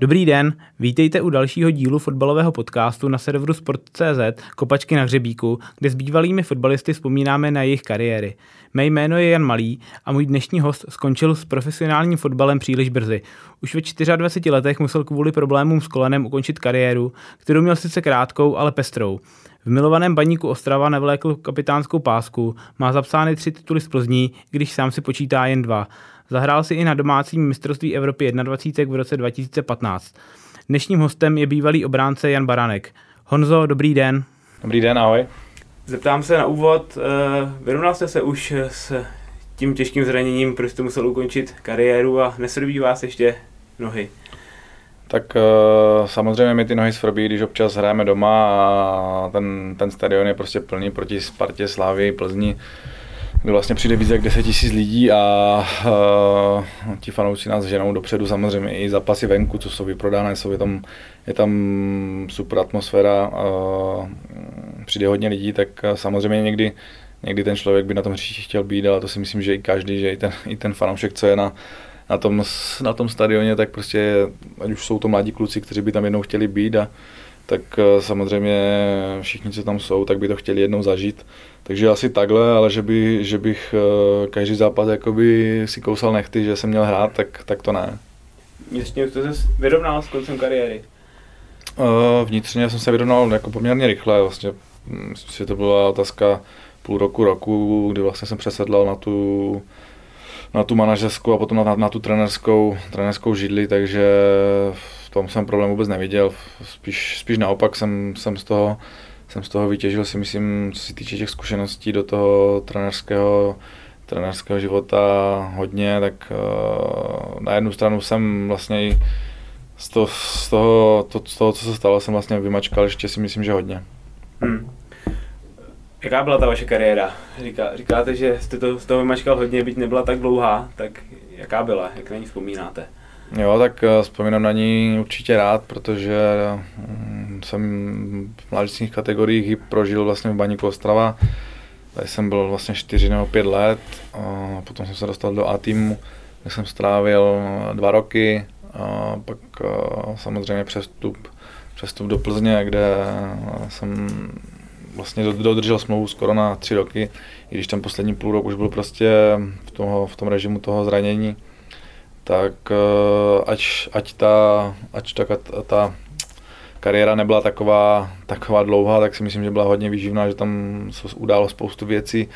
Dobrý den, vítejte u dalšího dílu fotbalového podcastu na serveru Sport.cz Kopačky na hřebíku, kde s bývalými fotbalisty vzpomínáme na jejich kariéry. Mé jméno je Jan Malý a můj dnešní host skončil s profesionálním fotbalem příliš brzy. Už ve 24 letech musel kvůli problémům s kolenem ukončit kariéru, kterou měl sice krátkou, ale pestrou. V milovaném baníku Ostrava nevlékl kapitánskou pásku, má zapsány tři tituly z Plzní, když sám si počítá jen dva. Zahrál si i na domácím mistrovství Evropy 21 v roce 2015. Dnešním hostem je bývalý obránce Jan Baranek. Honzo, dobrý den. Dobrý den, ahoj. Zeptám se na úvod, eh, vyrovnal jste se už s tím těžkým zraněním, proč jste musel ukončit kariéru a nesrbí vás ještě nohy? Tak eh, samozřejmě mi ty nohy svrbí, když občas hrajeme doma a ten, ten stadion je prostě plný proti Spartě, Slávy, Plzni kde vlastně přijde víc jak 10 000 lidí a uh, ti fanoušci nás ženou dopředu samozřejmě i zapasy venku, co jsou vyprodané, jsou, je, tam, je tam super atmosféra, uh, přijde hodně lidí, tak samozřejmě někdy, někdy ten člověk by na tom hřišti chtěl být, ale to si myslím, že i každý, že i ten, i ten fanoušek, co je na, na tom, na tom stadioně, tak prostě, ať už jsou to mladí kluci, kteří by tam jednou chtěli být a tak samozřejmě všichni, co tam jsou, tak by to chtěli jednou zažít. Takže asi takhle, ale že, by, že bych eh, každý zápas jakoby si kousal nechty, že jsem měl hrát, tak, tak to ne. Vnitřně jste se vyrovnal s koncem kariéry? Uh, vnitřně jsem se vyrovnal jako poměrně rychle, vlastně myslím si, že to byla otázka půl roku, roku, kdy vlastně jsem přesedlal na tu, na tu manažerskou a potom na, na tu trenerskou, trenerskou židli, takže v tom jsem problém vůbec neviděl. Spíš, spíš naopak jsem, jsem z toho jsem z toho vytěžil si myslím, co se týče těch zkušeností do toho trenerského, trenerského života hodně, tak uh, na jednu stranu jsem vlastně z toho, z, toho, to, z toho, co se stalo, jsem vlastně vymačkal ještě si myslím, že hodně. Jaká byla ta vaše kariéra? Říká, říkáte, že jste to z toho vymačkal hodně, byť nebyla tak dlouhá, tak jaká byla? Jak na ní vzpomínáte? Jo, tak uh, vzpomínám na ní určitě rád, protože um, jsem v mladistních kategoriích ji prožil vlastně v Baníku Ostrava. Tady jsem byl vlastně 4 nebo 5 let, uh, potom jsem se dostal do A týmu, kde jsem strávil dva roky, a pak uh, samozřejmě přestup, přestup do Plzně, kde jsem vlastně dodržel smlouvu skoro na tři roky, i když ten poslední půl rok už byl prostě v, toho, v tom režimu toho zranění tak eh, ať, ať, ta, ať ta, ta kariéra nebyla taková, taková dlouhá, tak si myslím, že byla hodně výživná, že tam se událo spoustu věcí,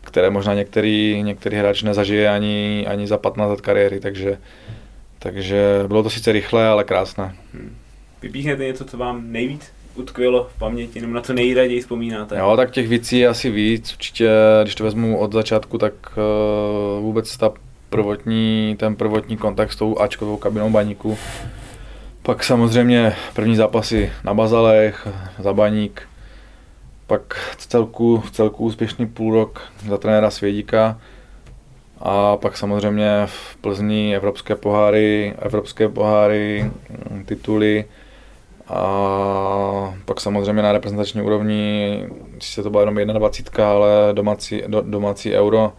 které možná některý, některý hráč nezažije ani, ani za 15 let kariéry, takže, takže bylo to sice rychlé, ale krásné. Hmm. Vypíchnete něco, co vám nejvíc utkvělo v paměti, nebo na co nejraději vzpomínáte? Jo, tak těch věcí je asi víc. Určitě, když to vezmu od začátku, tak uh, vůbec ta prvotní, ten prvotní kontakt s tou Ačkovou kabinou baníku. Pak samozřejmě první zápasy na Bazalech, za baník, pak celku, celku úspěšný půl rok za trenéra Svědíka a pak samozřejmě v Plzni evropské poháry, evropské poháry, mm, tituly a pak samozřejmě na reprezentační úrovni, se to byla jenom 21, ale domácí, do, domácí euro,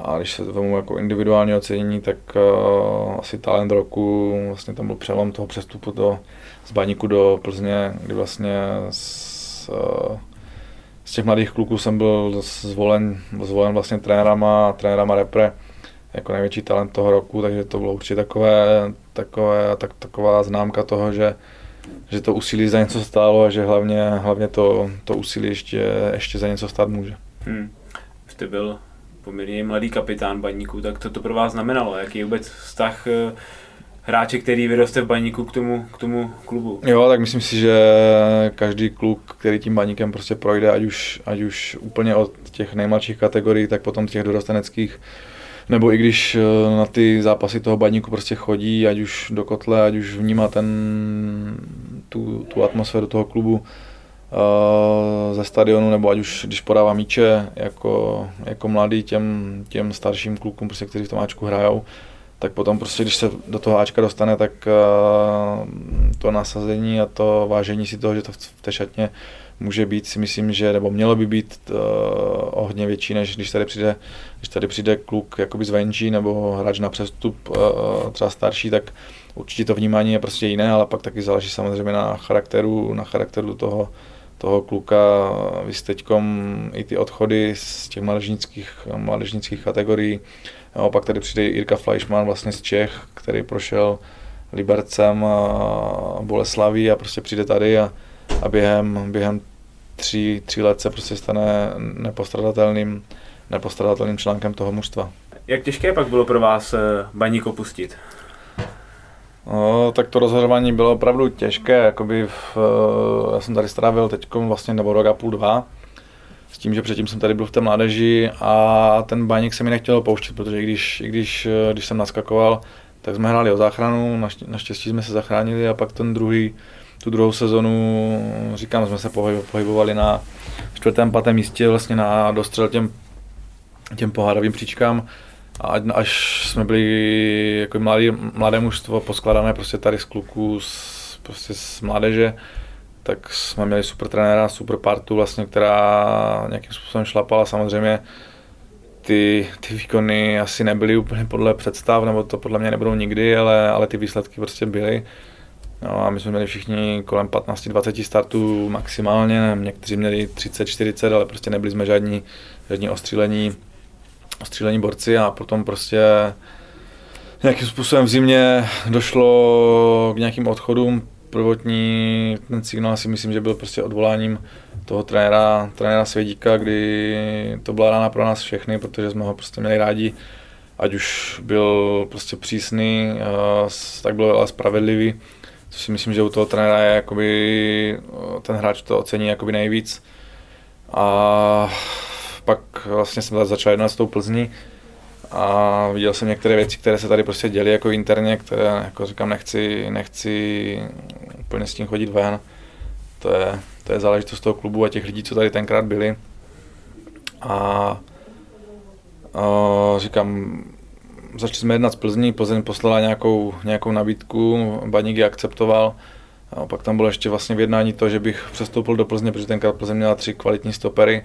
a když se to tomu jako individuální ocenění, tak uh, asi talent roku, vlastně tam byl přelom toho přestupu do, z Baníku do Plzně, kdy vlastně z, uh, z těch mladých kluků jsem byl zvolen, zvolen vlastně trenérama, trenérama repre jako největší talent toho roku, takže to bylo určitě takové, takové, tak, taková známka toho, že, že to úsilí za něco stálo a že hlavně, hlavně to, to úsilí ještě, ještě za něco stát může. Hmm. Jste byl poměrně mladý kapitán baníku, tak co to pro vás znamenalo? Jaký je vůbec vztah eh, hráče, který vyroste v baníku k tomu, k tomu klubu? Jo, tak myslím si, že každý kluk, který tím baníkem prostě projde, ať už, ať už úplně od těch nejmladších kategorií, tak potom těch dorosteneckých, nebo i když eh, na ty zápasy toho baníku prostě chodí, ať už do kotle, ať už vnímá ten, tu, tu atmosféru toho klubu uh, ze stadionu, nebo ať už když podává míče jako, jako mladý těm, těm starším klukům, prostě, kteří v tom Ačku hrajou, tak potom prostě, když se do toho Ačka dostane, tak uh, to nasazení a to vážení si toho, že to v, té šatně může být, si myslím, že, nebo mělo by být uh, o hodně větší, než když tady přijde, když tady přijde kluk jakoby zvenčí nebo hráč na přestup třeba starší, tak určitě to vnímání je prostě jiné, ale pak taky záleží samozřejmě na charakteru, na charakteru toho, toho kluka. Vy teďkom i ty odchody z těch mládežnických, mládežnických kategorií. Jo, pak tady přijde Jirka Fleischmann vlastně z Čech, který prošel Libercem a Boleslaví a prostě přijde tady a a během, během tří, tří let se prostě stane nepostradatelným, nepostradatelným článkem toho mužstva. Jak těžké pak bylo pro vás eh, baník opustit? No, tak to rozhodování bylo opravdu těžké, jakoby v, já jsem tady strávil teď vlastně nebo rok a půl, dva, s tím, že předtím jsem tady byl v té mládeži a ten baník se mi nechtěl pouštět, protože i když, i když, když jsem naskakoval, tak jsme hráli o záchranu, naštěstí jsme se zachránili a pak ten druhý, tu druhou sezonu, říkám, jsme se pohybovali na čtvrtém, pátém místě vlastně na dostřel těm, těm pohárovým příčkám a až jsme byli jako mladý, mladé mužstvo poskladané prostě tady z kluků, z, prostě z mládeže, tak jsme měli super trenéra, super partu vlastně, která nějakým způsobem šlapala samozřejmě ty, ty výkony asi nebyly úplně podle představ, nebo to podle mě nebudou nikdy, ale, ale ty výsledky prostě byly. No a my jsme měli všichni kolem 15-20 startů maximálně, někteří měli 30-40, ale prostě nebyli jsme žádní, žádní ostřílení, ostřílení borci a potom prostě nějakým způsobem v zimě došlo k nějakým odchodům. Prvotní ten signál si myslím, že byl prostě odvoláním toho trenéra, trenéra Svědíka, kdy to byla rána pro nás všechny, protože jsme ho prostě měli rádi, ať už byl prostě přísný, tak byl ale spravedlivý což si myslím, že u toho trenéra je jakoby, ten hráč to ocení jakoby nejvíc. A pak vlastně jsem začal jednat s tou Plzní a viděl jsem některé věci, které se tady prostě děly jako interně, které jako říkám, nechci, nechci úplně s tím chodit ven. To je, to je záležitost toho klubu a těch lidí, co tady tenkrát byli. A, a říkám, začali jsme jednat z Plzní, Plzeň poslala nějakou, nějakou nabídku, Baník ji akceptoval. A pak tam bylo ještě vlastně v jednání to, že bych přestoupil do Plzně, protože tenkrát Plzeň měla tři kvalitní stopery.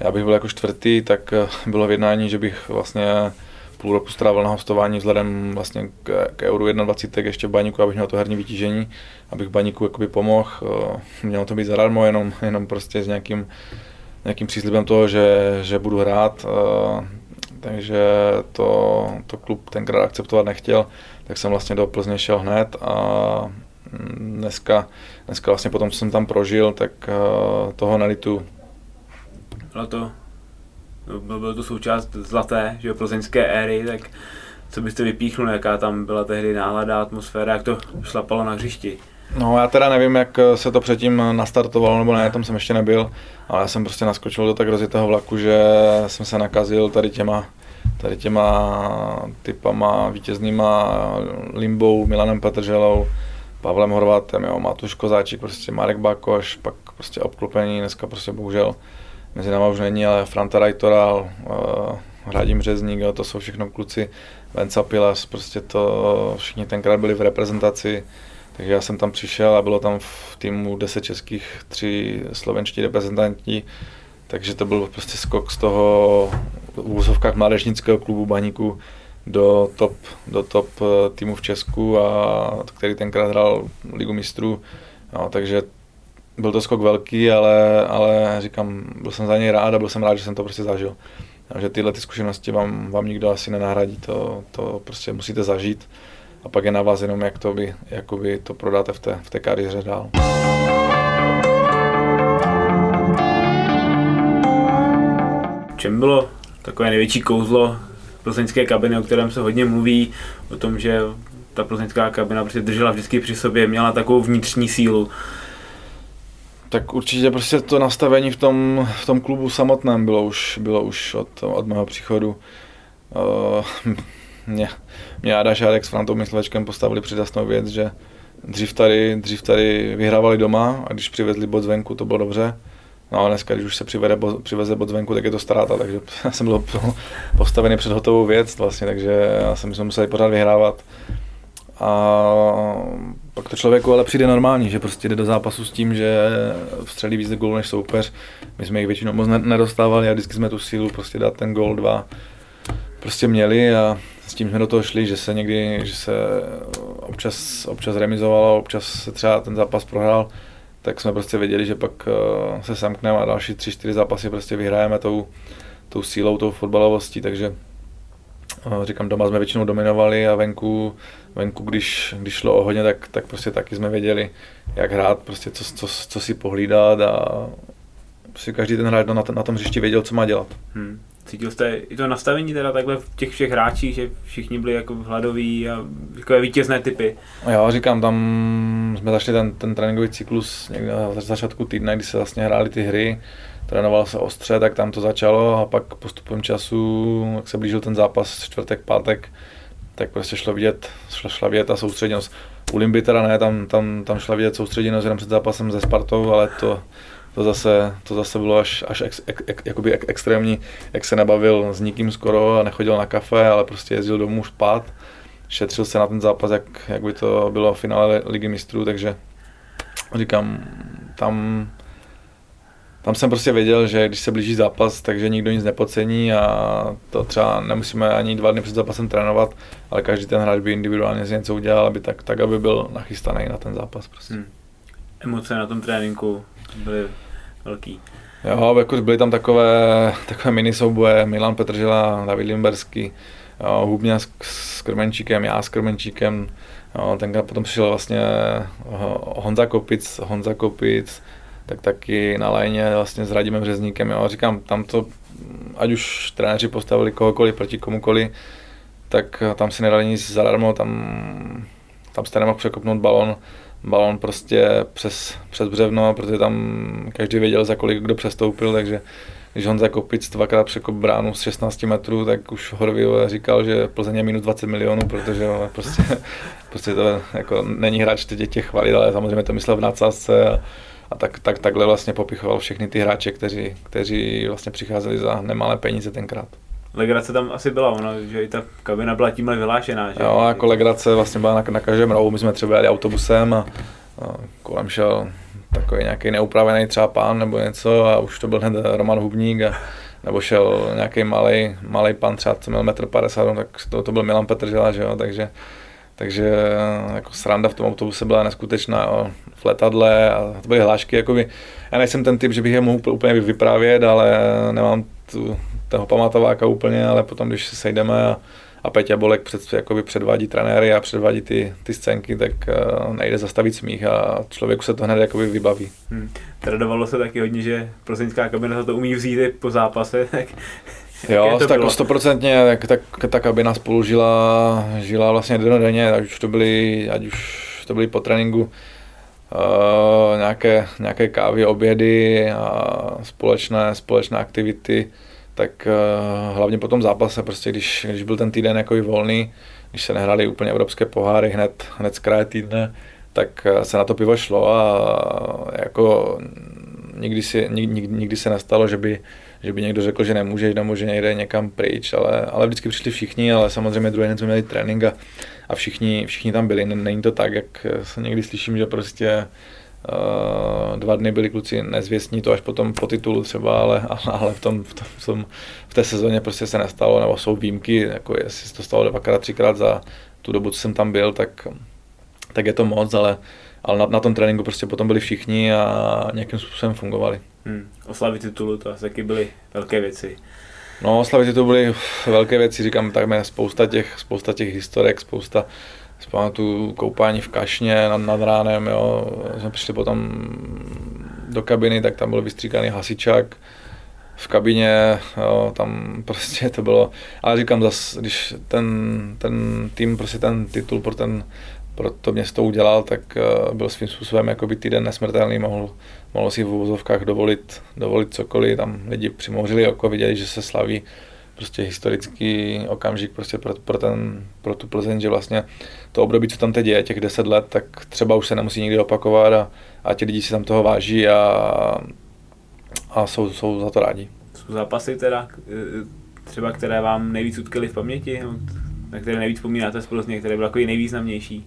Já bych byl jako čtvrtý, tak eh, bylo v jednání, že bych vlastně půl roku strávil na hostování vzhledem vlastně k, k Euro 21 ještě v Baníku, abych měl to herní vytížení, abych Baníku jakoby pomohl. Eh, mělo to být zadarmo, jenom, jenom prostě s nějakým, nějakým příslibem toho, že, že budu hrát. Eh, takže to, to klub tenkrát akceptovat nechtěl, tak jsem vlastně do Plzně šel hned a dneska, dneska vlastně potom, co jsem tam prožil, tak toho nelitu. Bylo to, byl, byl to součást zlaté, že plzeňské éry, tak co byste vypíchnul, jaká tam byla tehdy nálada, atmosféra, jak to šlapalo na hřišti? No já teda nevím, jak se to předtím nastartovalo nebo ne, tam jsem ještě nebyl, ale já jsem prostě naskočil do tak rozjetého vlaku, že jsem se nakazil tady těma, tady těma typama vítěznýma Limbou, Milanem Petrželou, Pavlem Horvátem, jo, Matuš Kozáčík, prostě Marek Bakoš, pak prostě obklopení, dneska prostě bohužel mezi náma už není, ale Franta Rajtoral, Hradim Řezník, jo, to jsou všechno kluci, Venca Pilas, prostě to všichni tenkrát byli v reprezentaci, takže já jsem tam přišel a bylo tam v týmu 10 českých, tři slovenští reprezentanti, takže to byl prostě skok z toho v úzovkách mládežnického klubu Baníku do top, do top eh, týmu v Česku, a, který tenkrát hrál Ligu mistrů. No, takže byl to skok velký, ale, ale říkám, byl jsem za něj rád a byl jsem rád, že jsem to prostě zažil. Takže tyhle ty zkušenosti vám, vám nikdo asi nenahradí, to, to prostě musíte zažít a pak je na vás jenom, jak to vy, jakoby to prodáte v té, v té kariéře dál. Čem bylo takové největší kouzlo plzeňské kabiny, o kterém se hodně mluví, o tom, že ta plzeňská kabina prostě držela vždycky při sobě, měla takovou vnitřní sílu. Tak určitě prostě to nastavení v tom, v tom klubu samotném bylo už, bylo už od, od mého příchodu Uh, mě, mě Ada Šárek s Frantou Myslečkem postavili před jasnou věc, že dřív tady, dřív tady vyhrávali doma a když přivezli bod zvenku, to bylo dobře. No a dneska, když už se přivede, bo, přiveze bod zvenku, tak je to ztráta, takže já jsem byl postavený před hotovou věc vlastně, takže já jsem, jsme museli pořád vyhrávat. A pak to člověku ale přijde normální, že prostě jde do zápasu s tím, že vstřelí víc gólů než soupeř. My jsme jich většinou moc nedostávali a vždycky jsme tu sílu prostě dát ten gól dva prostě měli a s tím jsme do toho šli, že se někdy, že se občas, občas remizovalo, občas se třeba ten zápas prohrál, tak jsme prostě věděli, že pak eh, se semkneme a další tři, čtyři zápasy prostě vyhrajeme tou, tou sílou, tou fotbalovostí, takže eh, říkám, doma jsme většinou dominovali a venku, venku když, když šlo o hodně, tak, tak prostě taky jsme věděli, jak hrát, prostě co, co, co si pohlídat a prostě každý ten hráč na, na tom hřišti věděl, co má dělat. Hmm. Cítil jste i to nastavení teda takhle v těch všech hráčích, že všichni byli jako hladoví a takové vítězné typy? Já říkám, tam jsme zašli ten, ten tréninkový cyklus někde na začátku týdne, kdy se vlastně hrály ty hry, trénoval se ostře, tak tam to začalo a pak postupem času, jak se blížil ten zápas čtvrtek, pátek, tak prostě šlo vidět, šla, šla vidět ta soustředěnost. U Limby teda ne, tam, tam, tam šla vidět soustředěnost jenom před zápasem se Spartou, ale to, to zase, to zase bylo až, až ex, ex, ex, jakoby ex, extrémní, jak se nebavil s nikým skoro a nechodil na kafe, ale prostě jezdil domů spát. Šetřil se na ten zápas, jak, jak by to bylo v finále ligy mistrů, takže říkám, tam, tam jsem prostě věděl, že když se blíží zápas, takže nikdo nic nepocení a to třeba nemusíme ani dva dny před zápasem trénovat, ale každý ten hráč by individuálně z něco udělal, aby tak, tak aby byl nachystaný na ten zápas. Prostě. Hmm. Emoce na tom tréninku byly velký. Jo, jako byly tam takové, takové mini souboje, Milan Petržela, David Limberský, jo, Hubňa s, s Krmenčíkem, já s Krmenčíkem, jo, tenkrát potom přišel vlastně Honza Kopic, Honza Kopic, tak taky na léně vlastně s Radimem Řezníkem, jo, říkám, tam to, ať už trenéři postavili kohokoliv proti komukoliv, tak tam si nedali nic zadarmo, tam, tam jste nemohl překopnout balon, balon prostě přes, přes břevno, protože tam každý věděl, za kolik kdo přestoupil, takže když Honza Kopic dvakrát překop bránu z 16 metrů, tak už Horvio říkal, že Plzeň je minus 20 milionů, protože prostě, prostě to jako není hráč teď těch chvalit, ale samozřejmě to myslel v nadsázce a, a tak, tak, takhle vlastně popichoval všechny ty hráče, kteří, kteří vlastně přicházeli za nemalé peníze tenkrát legrace tam asi byla, ono, že i ta kabina byla tímhle vylášená. Že? Jo, jako legrace vlastně byla na, na každém rohu, my jsme třeba jeli autobusem a, a kolem šel takový nějaký neupravený třeba pán nebo něco a už to byl hned Roman Hubník a nebo šel nějaký malý, malý pan třeba, co měl 1,50 m, tak to, to byl Milan Petržela, že jo, takže takže jako sranda v tom autobuse byla neskutečná, jo, v letadle a to byly hlášky, jakoby, já nejsem ten typ, že bych je mohl úplně vyprávět, ale nemám tu, toho pamatováka úplně, ale potom, když se sejdeme a, a Peťa Bolek před, jakoby předvádí trenéry a předvádí ty, ty scénky, tak uh, nejde zastavit smích a člověku se to hned jakoby vybaví. Hmm. Tradovalo se taky hodně, že plzeňská kabina to umí vzít po zápase, tak Jo, tak stoprocentně, tak, tak, ta kabina spolu žila, žila vlastně denně, ať už to byly, ať už to byly po tréninku uh, nějaké, nějaké kávy, obědy a společné, společné aktivity tak uh, hlavně po tom zápase, prostě když, když byl ten týden jako volný, když se nehrály úplně evropské poháry hned, hned z kraje týdne, tak uh, se na to pivo šlo a jako nikdy, si, nikdy, nikdy se nestalo, že by, že by někdo řekl, že nemůže, nebo že nejde někam pryč, ale, ale vždycky přišli všichni, ale samozřejmě druhý den jsme měli trénink a, a všichni, všichni tam byli. Není to tak, jak se někdy slyším, že prostě Uh, dva dny byli kluci nezvěstní, to až potom po titulu třeba, ale, ale v, tom, v, tom, v, tom, v té sezóně prostě se nestalo, nebo jsou výjimky, jako jestli se to stalo dvakrát, třikrát za tu dobu, co jsem tam byl, tak, tak je to moc, ale, ale na, na tom tréninku prostě potom byli všichni a nějakým způsobem fungovali. Hmm. Oslavy titulu, to asi taky byly velké věci. No, oslavy to byly velké věci, říkám, tak spousta těch, spousta těch historek, spousta tu koupání v kašně nad, nad ránem, jo. Jsme přišli potom do kabiny, tak tam byl vystříkaný hasičák v kabině, jo, tam prostě to bylo, ale říkám zas, když ten, ten tým prostě ten titul pro, ten, pro to město udělal, tak uh, byl svým způsobem jako by týden nesmrtelný, mohl, mohl si v uvozovkách dovolit, dovolit cokoliv, tam lidi přimouřili oko, viděli, že se slaví, prostě historický okamžik prostě pro, pro, ten, pro tu Plzeň, že vlastně to období, co tam teď je, těch 10 let, tak třeba už se nemusí nikdy opakovat a, a ti lidi si tam toho váží a, a jsou, jsou za to rádi. Jsou zápasy teda, třeba které vám nejvíc utkely v paměti, na které nejvíc vzpomínáte z Plzně, které byly jako nejvýznamnější?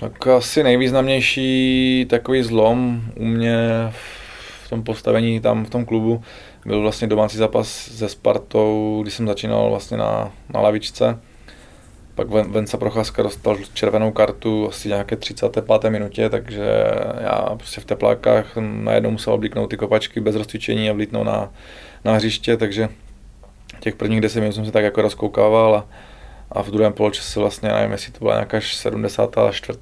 Tak asi nejvýznamnější takový zlom u mě v tom postavení tam v tom klubu byl vlastně domácí zápas se Spartou, když jsem začínal vlastně na, na lavičce. Pak Venca Procházka dostal červenou kartu asi nějaké 35. minutě, takže já prostě v teplákách najednou musel oblíknout ty kopačky bez rozcvičení a vlítnout na, na hřiště, takže těch prvních 10 minut jsem se tak jako rozkoukával a, a v druhém poločase vlastně, nevím, jestli to byla nějaká 74.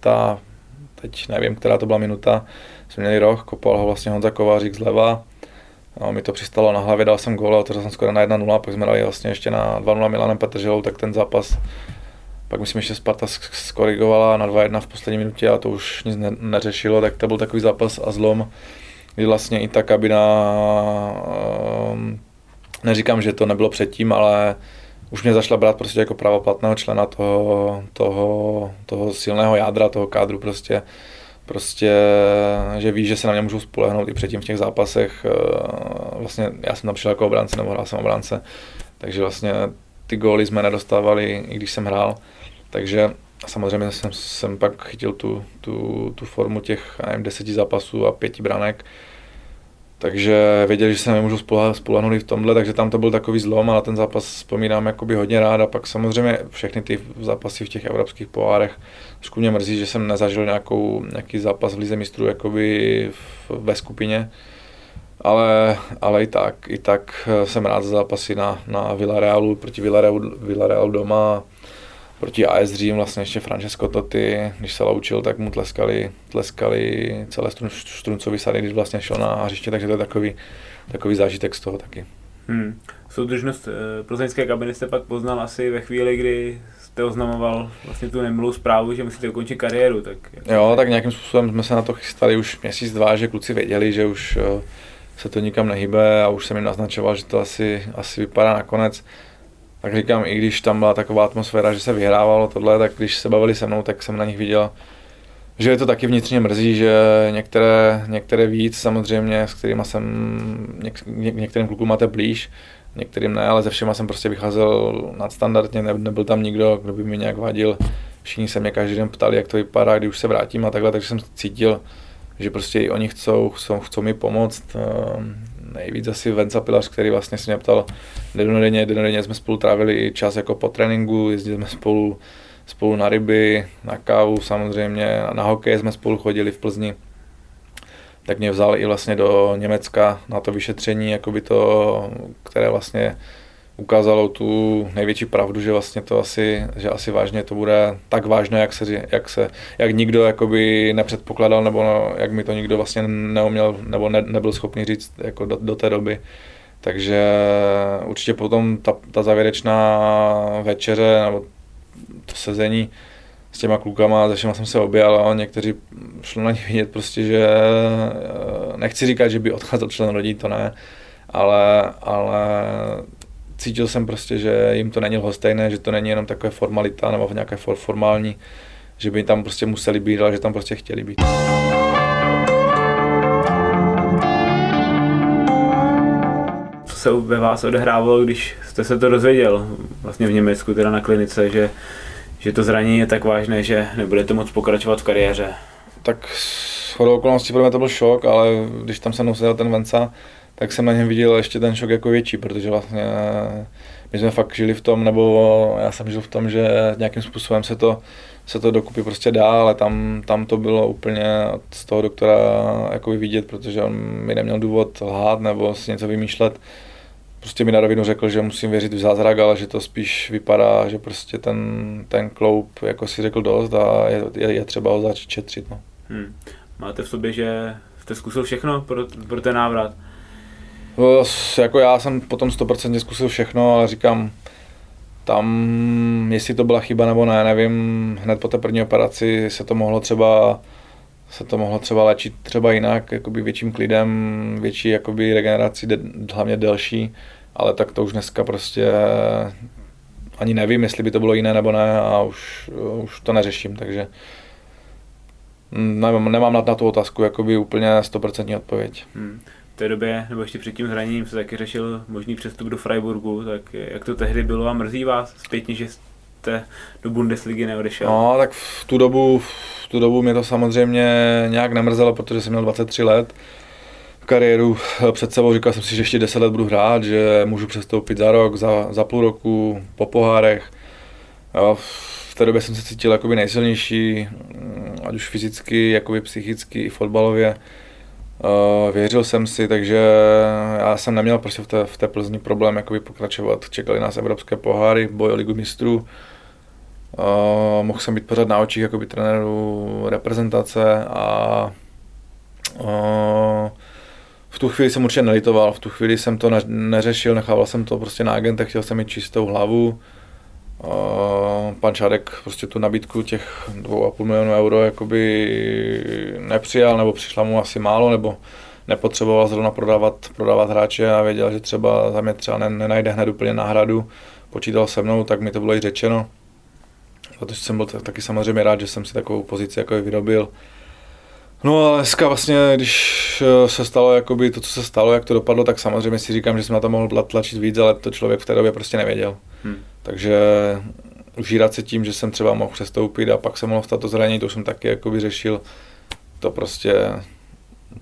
teď nevím, která to byla minuta, jsme měli roh, kopal ho vlastně Honza Kovářík zleva, No, mi to přistalo na hlavě, dal jsem gól a otevřel jsem skoro na 1-0, pak jsme dali vlastně ještě na 2-0 Milanem Petrželou, tak ten zápas pak myslím, že Sparta skorigovala na 2-1 v poslední minutě a to už nic ne- neřešilo, tak to byl takový zápas a zlom, kdy vlastně i ta kabina, um, neříkám, že to nebylo předtím, ale už mě zašla brát prostě jako pravoplatného člena toho, toho, toho silného jádra, toho kádru prostě prostě, že ví, že se na mě můžou spolehnout i předtím v těch zápasech. Eh, vlastně já jsem tam přišel jako obránce, nebo hrál jsem obránce, takže vlastně ty góly jsme nedostávali, i když jsem hrál. Takže samozřejmě jsem, jsem pak chytil tu, tu, tu formu těch nevím, deseti zápasů a pěti branek takže věděli, že se nemůžu spolehnout i v tomhle, takže tam to byl takový zlom a na ten zápas vzpomínám jakoby hodně rád a pak samozřejmě všechny ty zápasy v těch evropských pohárech. Trošku mě mrzí, že jsem nezažil nějakou, nějaký zápas v Lize mistrů jakoby v, ve skupině, ale, ale i tak, i tak jsem rád za zápasy na, na Villarealu, proti Villarealu, Villarealu doma proti AS Řím, vlastně ještě Francesco Totti, když se loučil, tak mu tleskali, tleskali celé strun, struncový sady, když vlastně šel na hřiště, takže to je takový, takový zážitek z toho taky. Hmm. Soudržnost e, plzeňské kabiny jste pak poznal asi ve chvíli, kdy jste oznamoval vlastně tu nemilou zprávu, že musíte ukončit kariéru. Tak jo, tak nějakým způsobem jsme se na to chystali už měsíc, dva, že kluci věděli, že už e, se to nikam nehybe a už jsem jim naznačoval, že to asi, asi vypadá nakonec tak říkám, i když tam byla taková atmosféra, že se vyhrávalo tohle, tak když se bavili se mnou, tak jsem na nich viděl, že je to taky vnitřně mrzí, že některé, některé víc samozřejmě, s kterými jsem něk, něk, některým klukům máte blíž, některým ne, ale ze všema jsem prostě vycházel nadstandardně, ne, nebyl tam nikdo, kdo by mi nějak vadil. Všichni se mě každý den ptali, jak to vypadá, když už se vrátím a takhle, takže jsem cítil, že prostě i oni chcou, chcou, chcou mi pomoct. Nejvíc asi Venca Pilař, který vlastně se mě ptal denodenně, denodenně jsme spolu trávili čas jako po tréninku, jezdili jsme spolu, spolu na ryby, na kávu samozřejmě, na hokej jsme spolu chodili v Plzni. Tak mě vzal i vlastně do Německa na to vyšetření, jakoby to, které vlastně ukázalo tu největší pravdu, že vlastně to asi, že asi vážně to bude tak vážné, jak se, jak se, jak nikdo jakoby nepředpokládal, nebo no, jak mi to nikdo vlastně neuměl, nebo ne, nebyl schopný říct jako do, do té doby. Takže určitě potom ta, ta závěrečná večeře, nebo to sezení s těma klukama, se všema jsem se objel a někteří šlo na ně vidět prostě, že eh, nechci říkat, že by odcházel člen rodí, to ne, ale, ale cítil jsem prostě, že jim to není lhostejné, že to není jenom takové formalita nebo nějaké formální, že by tam prostě museli být, ale že tam prostě chtěli být. Co se ve vás odehrávalo, když jste se to dozvěděl vlastně v Německu, teda na klinice, že, že to zranění je tak vážné, že nebudete moc pokračovat v kariéře? Tak s okolností pro mě to byl šok, ale když tam se mnou ten Venca, tak jsem na něm viděl ještě ten šok jako větší, protože vlastně my jsme fakt žili v tom, nebo já jsem žil v tom, že nějakým způsobem se to, se to dokupy prostě dá, ale tam, tam to bylo úplně z toho doktora jakoby vidět, protože on mi neměl důvod lhát nebo si něco vymýšlet. Prostě mi na rovinu řekl, že musím věřit v zázrak, ale že to spíš vypadá, že prostě ten, ten kloup jako si řekl dost a je, je, je třeba ho začít četřit. No. Hmm. Máte v sobě, že jste zkusil všechno pro, pro ten návrat? No, jako já jsem potom 100% zkusil všechno, ale říkám, tam, jestli to byla chyba nebo ne, nevím, hned po té první operaci se to mohlo třeba se to mohlo třeba léčit třeba jinak, jakoby větším klidem, větší jakoby regeneraci, de, hlavně delší, ale tak to už dneska prostě ani nevím, jestli by to bylo jiné nebo ne a už, už to neřeším, takže nemám, nemám na, na tu otázku jakoby úplně 100% odpověď. Hmm. V té době, nebo ještě před tím zraněním, se taky řešil možný přestup do Freiburgu, tak jak to tehdy bylo a mrzí vás zpětně, že jste do Bundesligy neodešel? No, tak v tu dobu, v tu dobu mě to samozřejmě nějak nemrzelo, protože jsem měl 23 let kariéru před sebou, říkal jsem si, že ještě 10 let budu hrát, že můžu přestoupit za rok, za, za půl roku, po pohárech. Jo, v té době jsem se cítil jakoby nejsilnější, ať už fyzicky, jakoby psychicky i fotbalově. Uh, věřil jsem si, takže já jsem neměl prostě v té, v té Plzni problém jakoby pokračovat. Čekali nás evropské poháry, boj o ligu mistrů. Uh, mohl jsem být pořád na očích jakoby trenéru reprezentace a uh, v tu chvíli jsem určitě nelitoval, v tu chvíli jsem to neřešil, nechával jsem to prostě na agentech, chtěl jsem mít čistou hlavu. Pan Čárek prostě tu nabídku těch 2,5 milionů euro jakoby nepřijal, nebo přišla mu asi málo, nebo nepotřeboval zrovna prodávat, prodávat hráče a věděl, že třeba za mě třeba nenajde hned úplně náhradu, počítal se mnou, tak mi to bylo i řečeno. Protože jsem byl taky samozřejmě rád, že jsem si takovou pozici jako vyrobil. No ale dneska vlastně, když eh, se stalo jakoby to, co se stalo, jak to dopadlo, tak samozřejmě si říkám, že jsem na to mohl tlačit víc, ale to člověk v té době prostě nevěděl. Hmm. Takže užírat se tím, že jsem třeba mohl přestoupit a pak se mohl stát to zranění, to už jsem taky jakoby řešil. To prostě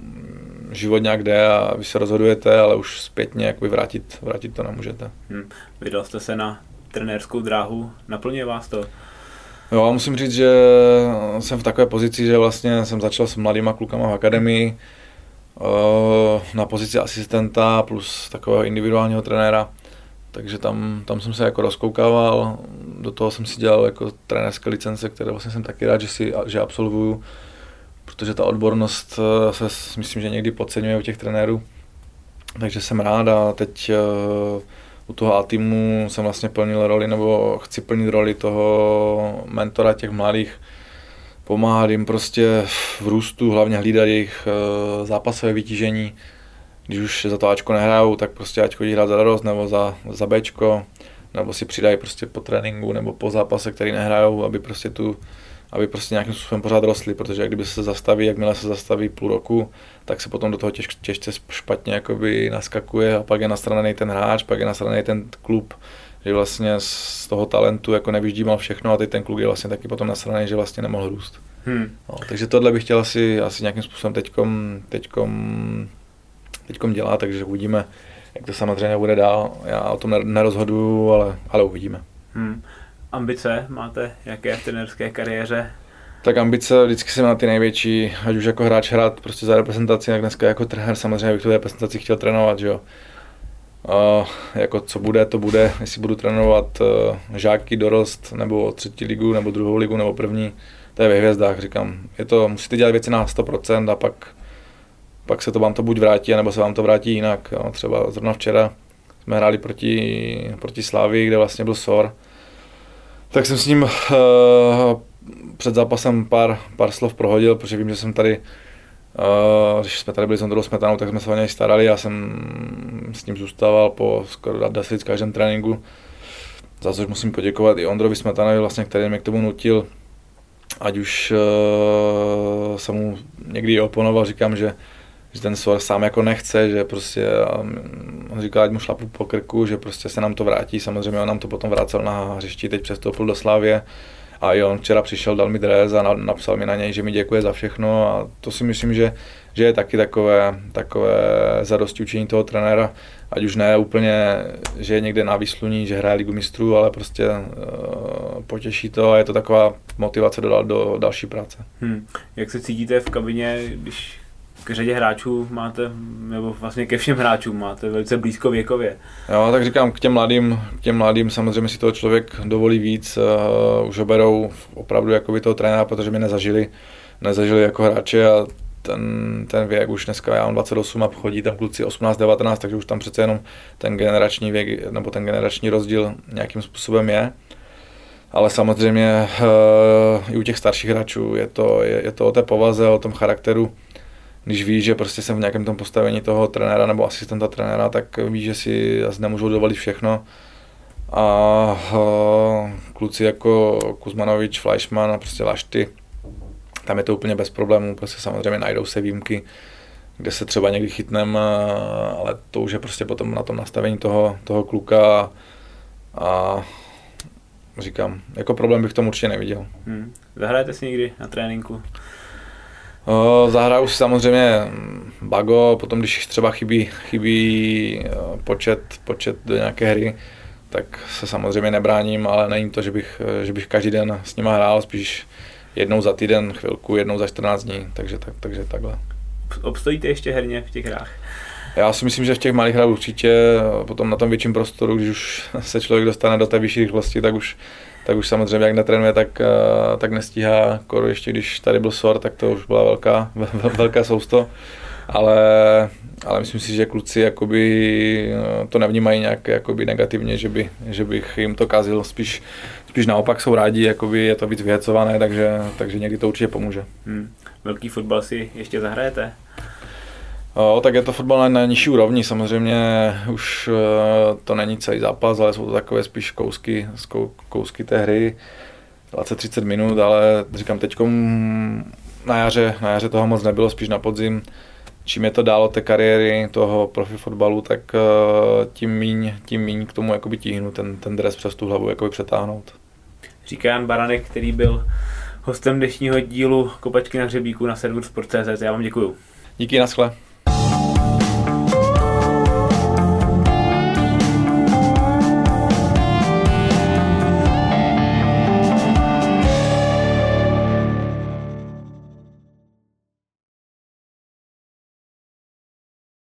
mm, život nějak jde a vy se rozhodujete, ale už zpětně jakoby vrátit, vrátit to nemůžete. Hmm. Vydal jste se na trenérskou dráhu, naplňuje vás to? Jo, musím říct, že jsem v takové pozici, že vlastně jsem začal s mladýma klukama v akademii eh, na pozici asistenta plus takového individuálního trenéra. Takže tam, tam jsem se jako rozkoukával, do toho jsem si dělal jako trenérské licence, které vlastně jsem taky rád, že, si, že absolvuju, protože ta odbornost eh, se myslím, že někdy podceňuje u těch trenérů. Takže jsem rád a teď uh, u toho A-týmu jsem vlastně plnil roli, nebo chci plnit roli toho mentora těch mladých, pomáhat jim prostě v růstu, hlavně hlídat jejich eh, zápasové vytížení. Když už za to Ačko nehrajou, tak prostě ať chodí hrát za radost nebo za, za Bčko, nebo si přidají prostě po tréninku nebo po zápase, který nehrajou, aby prostě tu aby prostě nějakým způsobem pořád rostly, protože kdyby se zastaví, jakmile se zastaví půl roku, tak se potom do toho těž, těžce špatně jakoby naskakuje a pak je nastranený ten hráč, pak je nastranený ten klub, že vlastně z toho talentu jako nevyždímal všechno a teď ten kluk je vlastně taky potom nasraný, že vlastně nemohl růst. Hmm. No, takže tohle bych chtěl asi, asi nějakým způsobem teďkom, teďkom, teďkom dělat, takže uvidíme, jak to samozřejmě bude dál. Já o tom nerozhoduju, ale, ale uvidíme. Hmm ambice máte, jaké v trenerské kariéře? Tak ambice vždycky jsem na ty největší, ať už jako hráč hrát prostě za reprezentaci, tak dneska jako trenér samozřejmě bych tu reprezentaci chtěl trénovat, že jo. Uh, jako co bude, to bude, jestli budu trénovat uh, žáky, dorost, nebo třetí ligu, nebo druhou ligu, nebo první, to je ve hvězdách, říkám. Je to, musíte dělat věci na 100% a pak, pak se to vám to buď vrátí, nebo se vám to vrátí jinak. Jo. Třeba zrovna včera jsme hráli proti, proti Slávii, kde vlastně byl SOR, tak jsem s ním uh, před zápasem pár, pár slov prohodil, protože vím, že jsem tady, uh, když jsme tady byli s Ondrou Smetanou, tak jsme se o něj starali, já jsem s ním zůstával po skoro 10 každém tréninku, za což musím poděkovat i Ondrovi Smetanovi, vlastně, který mě k tomu nutil, ať už uh, jsem mu někdy oponoval, říkám, že že ten Suar sám jako nechce, že prostě on říká, ať mu šlapu po krku, že prostě se nám to vrátí, samozřejmě on nám to potom vrácel na hřišti, teď přestoupil do Slávě a i on včera přišel, dal mi dres a napsal mi na něj, že mi děkuje za všechno a to si myslím, že, že je taky takové, takové zadosti učení toho trenéra, ať už ne úplně, že je někde na výsluní, že hraje ligu mistrů, ale prostě uh, potěší to a je to taková motivace do, do další práce. Hmm. Jak se cítíte v kabině, když k řadě hráčů máte, nebo vlastně ke všem hráčům máte velice blízko věkově. Jo, tak říkám, k těm mladým, k těm mladým samozřejmě si toho člověk dovolí víc, uh, už ho berou opravdu jako by toho trenéra, protože mě nezažili, nezažili jako hráče a ten, ten věk už dneska, já mám 28 a chodí tam kluci 18-19, takže už tam přece jenom ten generační věk, nebo ten generační rozdíl nějakým způsobem je. Ale samozřejmě uh, i u těch starších hráčů je to, je, je to o té povaze, o tom charakteru, když víš, že prostě jsem v nějakém tom postavení toho trenéra nebo asistenta trenéra, tak víš, že si asi nemůžu dovolit všechno. A kluci jako Kuzmanovič, Fleischmann a prostě Lašty, tam je to úplně bez problémů, prostě samozřejmě najdou se výjimky, kde se třeba někdy chytnem, ale to už je prostě potom na tom nastavení toho, toho kluka a říkám, jako problém bych tomu určitě neviděl. Hmm. Zahrajete si někdy na tréninku? Zahraju si samozřejmě bago, potom když třeba chybí, chybí počet, počet do nějaké hry, tak se samozřejmě nebráním, ale není to, že bych, že bych každý den s nima hrál, spíš jednou za týden chvilku, jednou za 14 dní, takže, tak, takže takhle. Obstojíte ještě herně v těch hrách? Já si myslím, že v těch malých hrách určitě, potom na tom větším prostoru, když už se člověk dostane do té vyšší rychlosti, tak už, tak už samozřejmě jak netrénuje, tak, eh, tak nestíhá. Koro ještě když tady byl SOR, tak to už byla velká, velká sousto. Ale, ale myslím si, že kluci jakoby eh, to nevnímají nějak jakoby negativně, že, by, že bych jim to kazil. Spíš, spíš naopak jsou rádi, jakoby je to víc vyhecované, takže, takže někdy to určitě pomůže. Hmm. Velký fotbal si ještě zahrajete? O, tak je to fotbal na, na nižší úrovni, samozřejmě už uh, to není celý zápas, ale jsou to takové spíš kousky, kousky té hry, 20-30 minut, ale říkám teď na jaře, na jaře toho moc nebylo, spíš na podzim. Čím je to dál od té kariéry toho profi fotbalu, tak uh, tím míň, tím míň k tomu jakoby tíhnu ten, ten dres přes tu hlavu jakoby přetáhnout. Říká Jan Baranek, který byl hostem dnešního dílu Kopačky na hřebíku na serveru Sport.cz. Já vám děkuju. Díky, naschle.